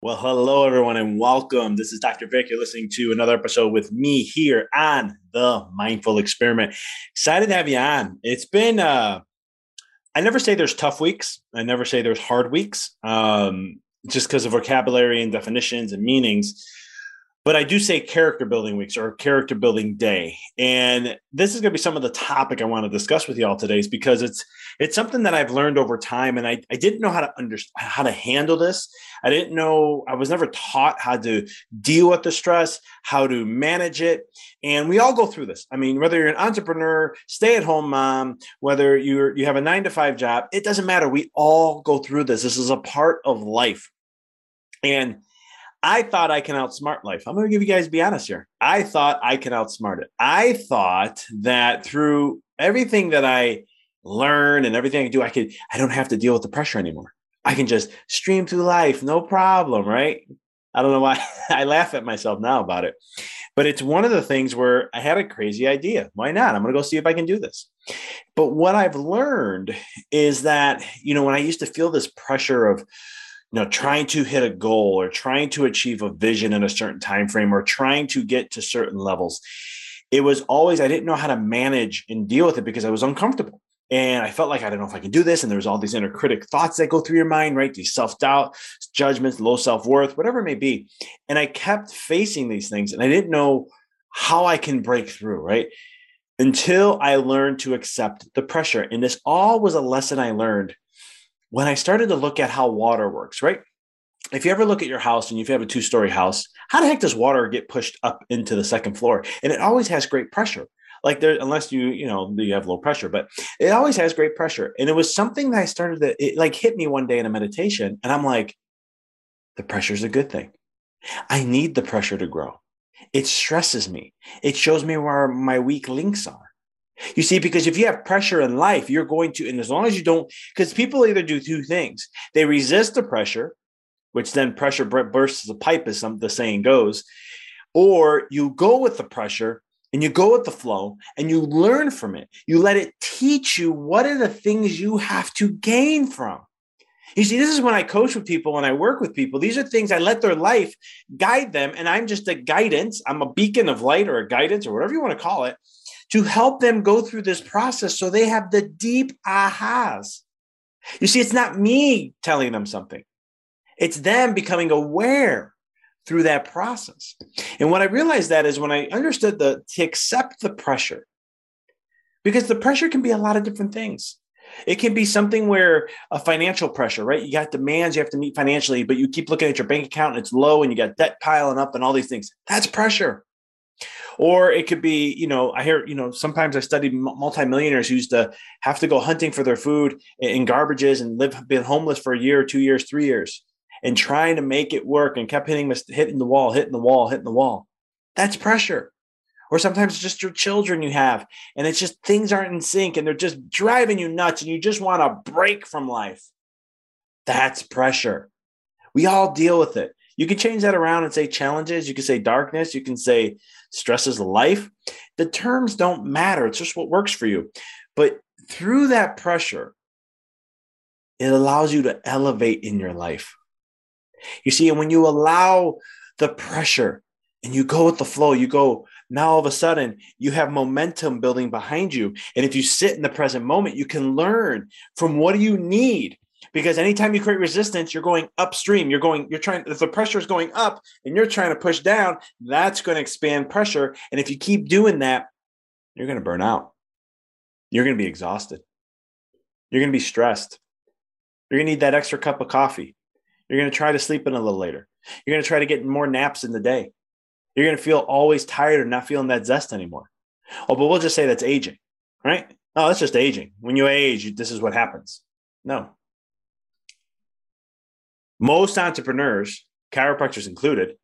Well, hello, everyone, and welcome. This is Dr. Vic. You're listening to another episode with me here on the Mindful Experiment. Excited to have you on. It's been, uh, I never say there's tough weeks, I never say there's hard weeks, um, just because of vocabulary and definitions and meanings. But I do say character building weeks or character building day. And this is going to be some of the topic I want to discuss with y'all today is because it's it's something that I've learned over time and I, I didn't know how to understand how to handle this. I didn't know I was never taught how to deal with the stress, how to manage it. And we all go through this. I mean, whether you're an entrepreneur, stay-at-home mom, whether you're you have a nine to five job, it doesn't matter. We all go through this. This is a part of life. And I thought I can outsmart life. I'm going to give you guys be honest here. I thought I can outsmart it. I thought that through everything that I learn and everything I do, I could I don't have to deal with the pressure anymore. I can just stream through life, no problem, right? I don't know why I laugh at myself now about it. But it's one of the things where I had a crazy idea. Why not? I'm going to go see if I can do this. But what I've learned is that, you know, when I used to feel this pressure of you know trying to hit a goal or trying to achieve a vision in a certain time frame or trying to get to certain levels. It was always i didn't know how to manage and deal with it because i was uncomfortable. And i felt like i don't know if i can do this. And there's all these inner critic thoughts that go through your mind right? These self-doubt judgments low self-worth whatever it may be. And i kept facing these things and i didn't know how i can break through right? Until i learned to accept the pressure. And this all was a lesson i learned when I started to look at how water works, right? If you ever look at your house and if you have a two story house, how the heck does water get pushed up into the second floor? And it always has great pressure. Like there, unless you, you know, you have low pressure, but it always has great pressure. And it was something that I started to, it like hit me one day in a meditation. And I'm like, the pressure is a good thing. I need the pressure to grow. It stresses me. It shows me where my weak links are. You see, because if you have pressure in life, you're going to, and as long as you don't, because people either do two things they resist the pressure, which then pressure bursts the pipe, as some, the saying goes, or you go with the pressure and you go with the flow and you learn from it. You let it teach you what are the things you have to gain from. You see, this is when I coach with people and I work with people. These are things I let their life guide them, and I'm just a guidance. I'm a beacon of light or a guidance or whatever you want to call it to help them go through this process so they have the deep ahas. You see, it's not me telling them something, it's them becoming aware through that process. And what I realized that is when I understood the to accept the pressure, because the pressure can be a lot of different things. It can be something where a financial pressure, right? You got demands you have to meet financially, but you keep looking at your bank account and it's low and you got debt piling up and all these things. That's pressure. Or it could be, you know, I hear, you know, sometimes I study multimillionaires who used to have to go hunting for their food in garbages and live, been homeless for a year, two years, three years, and trying to make it work and kept hitting, hitting the wall, hitting the wall, hitting the wall. That's pressure. Or sometimes it's just your children you have and it's just things aren't in sync and they're just driving you nuts and you just want a break from life. That's pressure. We all deal with it. You can change that around and say challenges you can say darkness you can say stresses of life the terms don't matter. It's just what works for you. But through that pressure it allows you to elevate in your life. You see and when you allow the pressure and you go with the flow you go now all of a sudden you have momentum building behind you. And if you sit in the present moment you can learn from what do you need because anytime you create resistance you're going upstream you're going you're trying if the pressure is going up and you're trying to push down that's going to expand pressure and if you keep doing that you're going to burn out you're going to be exhausted you're going to be stressed you're going to need that extra cup of coffee you're going to try to sleep in a little later you're going to try to get more naps in the day you're going to feel always tired or not feeling that zest anymore. Oh, but we'll just say that's aging, right? Oh, that's just aging. When you age, this is what happens. No. Most entrepreneurs, chiropractors included,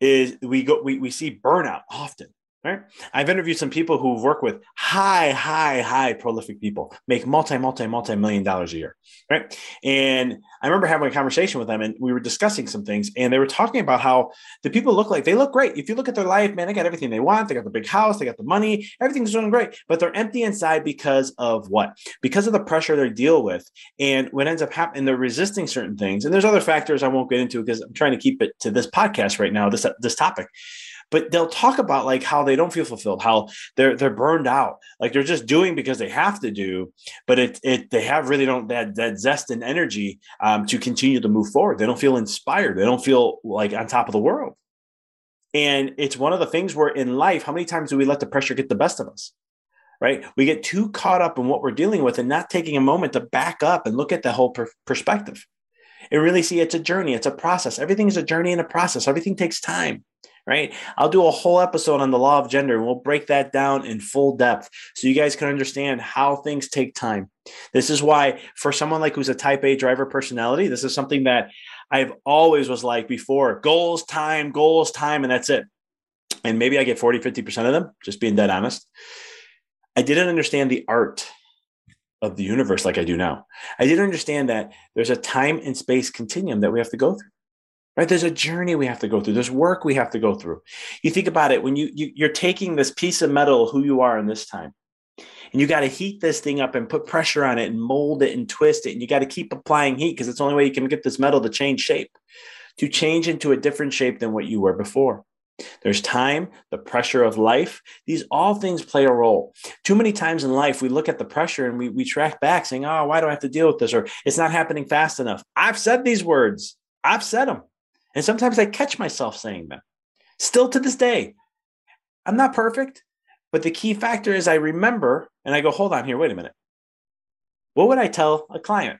is we go we, we see burnout often right? I've interviewed some people who work with high, high, high prolific people, make multi, multi, multi million dollars a year, right? And I remember having a conversation with them and we were discussing some things and they were talking about how the people look like they look great. If you look at their life, man, they got everything they want. They got the big house, they got the money, everything's doing great, but they're empty inside because of what? Because of the pressure they deal with. And what ends up happening, they're resisting certain things. And there's other factors I won't get into because I'm trying to keep it to this podcast right now, this, this topic but they'll talk about like how they don't feel fulfilled, how they're they're burned out, like they're just doing because they have to do, but it it they have really don't that that zest and energy um, to continue to move forward. They don't feel inspired. They don't feel like on top of the world. And it's one of the things where in life, how many times do we let the pressure get the best of us? Right? We get too caught up in what we're dealing with and not taking a moment to back up and look at the whole per- perspective. And really see it's a journey, it's a process. Everything is a journey and a process. Everything takes time right? I'll do a whole episode on the law of gender and we'll break that down in full depth so you guys can understand how things take time. This is why, for someone like who's a type A driver personality, this is something that I've always was like before goals, time, goals, time, and that's it. And maybe I get 40, 50% of them, just being dead honest. I didn't understand the art of the universe like I do now. I didn't understand that there's a time and space continuum that we have to go through right there's a journey we have to go through there's work we have to go through you think about it when you, you you're taking this piece of metal who you are in this time and you got to heat this thing up and put pressure on it and mold it and twist it and you got to keep applying heat because it's the only way you can get this metal to change shape to change into a different shape than what you were before there's time, the pressure of life. These all things play a role. Too many times in life, we look at the pressure and we, we track back saying, Oh, why do I have to deal with this? Or it's not happening fast enough. I've said these words, I've said them. And sometimes I catch myself saying them. Still to this day, I'm not perfect, but the key factor is I remember and I go, hold on here, wait a minute. What would I tell a client?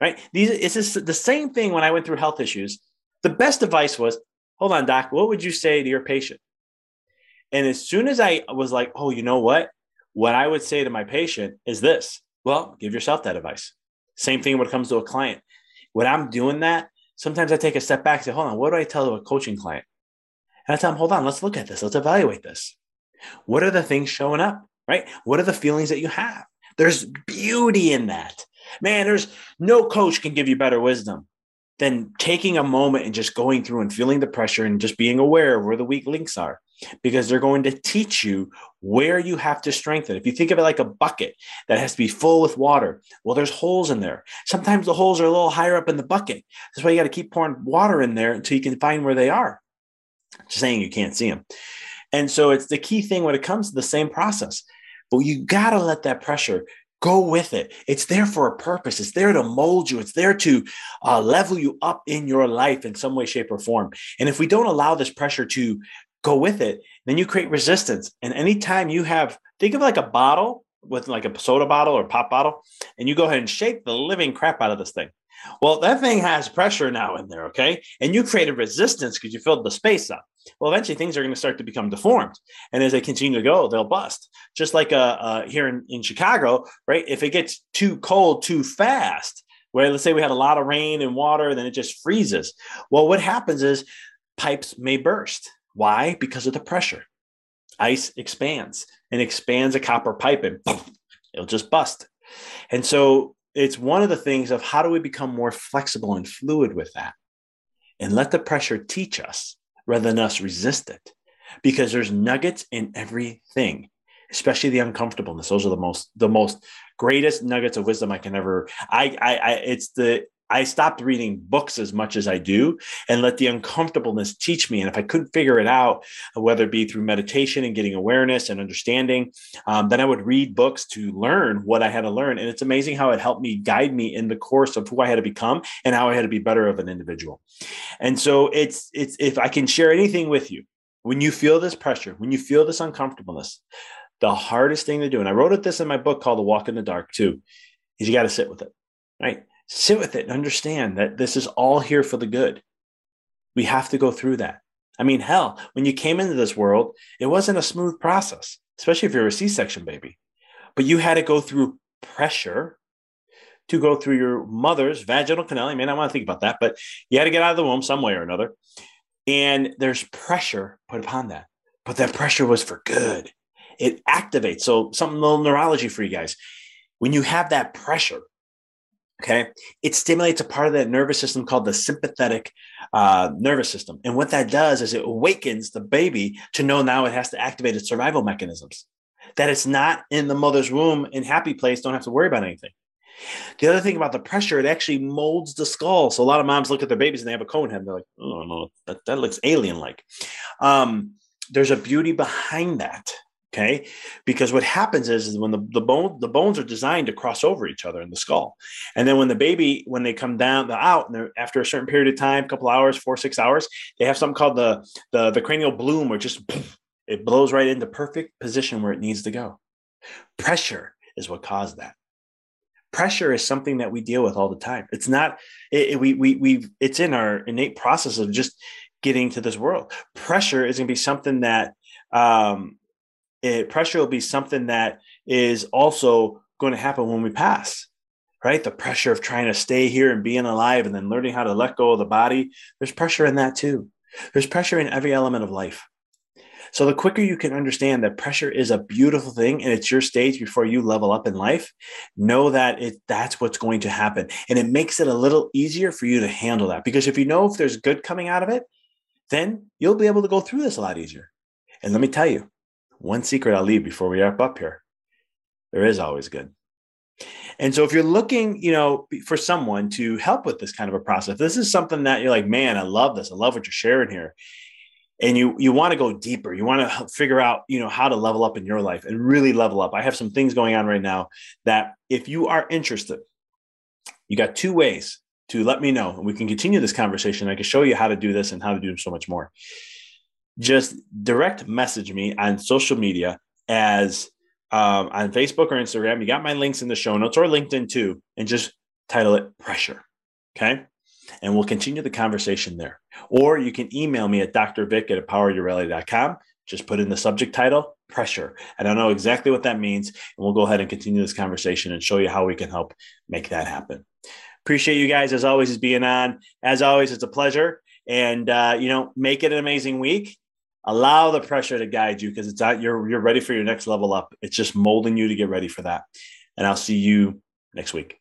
Right? These it's just the same thing when I went through health issues. The best advice was, hold on, doc, what would you say to your patient? And as soon as I was like, oh, you know what? What I would say to my patient is this well, give yourself that advice. Same thing when it comes to a client. When I'm doing that, sometimes I take a step back and say, hold on, what do I tell a coaching client? And I tell them, hold on, let's look at this. Let's evaluate this. What are the things showing up, right? What are the feelings that you have? There's beauty in that. Man, there's no coach can give you better wisdom than taking a moment and just going through and feeling the pressure and just being aware of where the weak links are because they're going to teach you where you have to strengthen. If you think of it like a bucket that has to be full with water, well, there's holes in there. Sometimes the holes are a little higher up in the bucket. That's why you got to keep pouring water in there until you can find where they are. Just saying you can't see them. And so it's the key thing when it comes to the same process. But you got to let that pressure go with it. It's there for a purpose. It's there to mold you. It's there to uh, level you up in your life in some way, shape, or form. And if we don't allow this pressure to go with it, then you create resistance. And anytime you have, think of like a bottle with like a soda bottle or pop bottle, and you go ahead and shake the living crap out of this thing. Well, that thing has pressure now in there, okay? And you created resistance because you filled the space up. Well, eventually things are going to start to become deformed. And as they continue to go, they'll bust. Just like uh, uh, here in, in Chicago, right? If it gets too cold too fast, where let's say we had a lot of rain and water, then it just freezes. Well, what happens is pipes may burst. Why? Because of the pressure. Ice expands and expands a copper pipe and boom, it'll just bust. And so it's one of the things of how do we become more flexible and fluid with that and let the pressure teach us rather than us resist it. Because there's nuggets in everything especially the uncomfortableness. Those are the most the most greatest nuggets of wisdom i can ever i i, I it's the I stopped reading books as much as I do and let the uncomfortableness teach me. And if I couldn't figure it out, whether it be through meditation and getting awareness and understanding, um, then I would read books to learn what I had to learn. And it's amazing how it helped me guide me in the course of who I had to become and how I had to be better of an individual. And so it's it's if I can share anything with you, when you feel this pressure, when you feel this uncomfortableness, the hardest thing to do, and I wrote it this in my book called The Walk in the Dark too, is you got to sit with it, right? Sit with it and understand that this is all here for the good. We have to go through that. I mean, hell, when you came into this world, it wasn't a smooth process, especially if you're a C section baby. But you had to go through pressure to go through your mother's vaginal canal. You may not want to think about that, but you had to get out of the womb some way or another. And there's pressure put upon that. But that pressure was for good. It activates. So, something little neurology for you guys. When you have that pressure, Okay. It stimulates a part of that nervous system called the sympathetic uh, nervous system. And what that does is it awakens the baby to know now it has to activate its survival mechanisms, that it's not in the mother's womb in happy place, don't have to worry about anything. The other thing about the pressure, it actually molds the skull. So a lot of moms look at their babies and they have a cone head. And they're like, oh, no, that, that looks alien like. Um, there's a beauty behind that. Okay. Because what happens is, is when the, the bone the bones are designed to cross over each other in the skull. And then when the baby, when they come down out and after a certain period of time, a couple hours, four, six hours, they have something called the the, the cranial bloom or just it blows right into perfect position where it needs to go. Pressure is what caused that. Pressure is something that we deal with all the time. It's not it, it, we we we it's in our innate process of just getting to this world. Pressure is going to be something that um, it, pressure will be something that is also going to happen when we pass right? The pressure of trying to stay here and being alive and then learning how to let go of the body there's pressure in that too. There's pressure in every element of life. So the quicker you can understand that pressure is a beautiful thing and it's your stage before you level up in life know that it that's what's going to happen. And it makes it a little easier for you to handle that because if you know if there's good coming out of it then you'll be able to go through this a lot easier. And let me tell you one secret I'll leave before we wrap up here. There is always good. And so if you're looking, you know, for someone to help with this kind of a process, this is something that you're like, man, I love this. I love what you're sharing here. And you you want to go deeper. You want to figure out, you know, how to level up in your life and really level up. I have some things going on right now that if you are interested, you got two ways to let me know and we can continue this conversation. I can show you how to do this and how to do so much more just direct message me on social media as um, on Facebook or Instagram. You got my links in the show notes or LinkedIn too, and just title it pressure. Okay. And we'll continue the conversation there. Or you can email me at drvic at empoweryourreality.com. Just put in the subject title, pressure. And I know exactly what that means. And we'll go ahead and continue this conversation and show you how we can help make that happen. Appreciate you guys as always as being on. As always, it's a pleasure. And uh, you know, make it an amazing week allow the pressure to guide you because it's out you're you're ready for your next level up. It's just molding you to get ready for that. And i'll see you next week.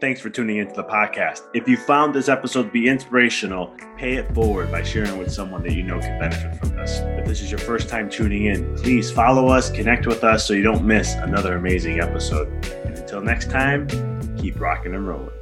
Thanks for tuning into the podcast. If you found this episode to be inspirational pay it forward by sharing with someone that you know can benefit from this. If this is your first time tuning in please follow us connect with us so you don't miss another amazing episode. And until next time keep rocking and rolling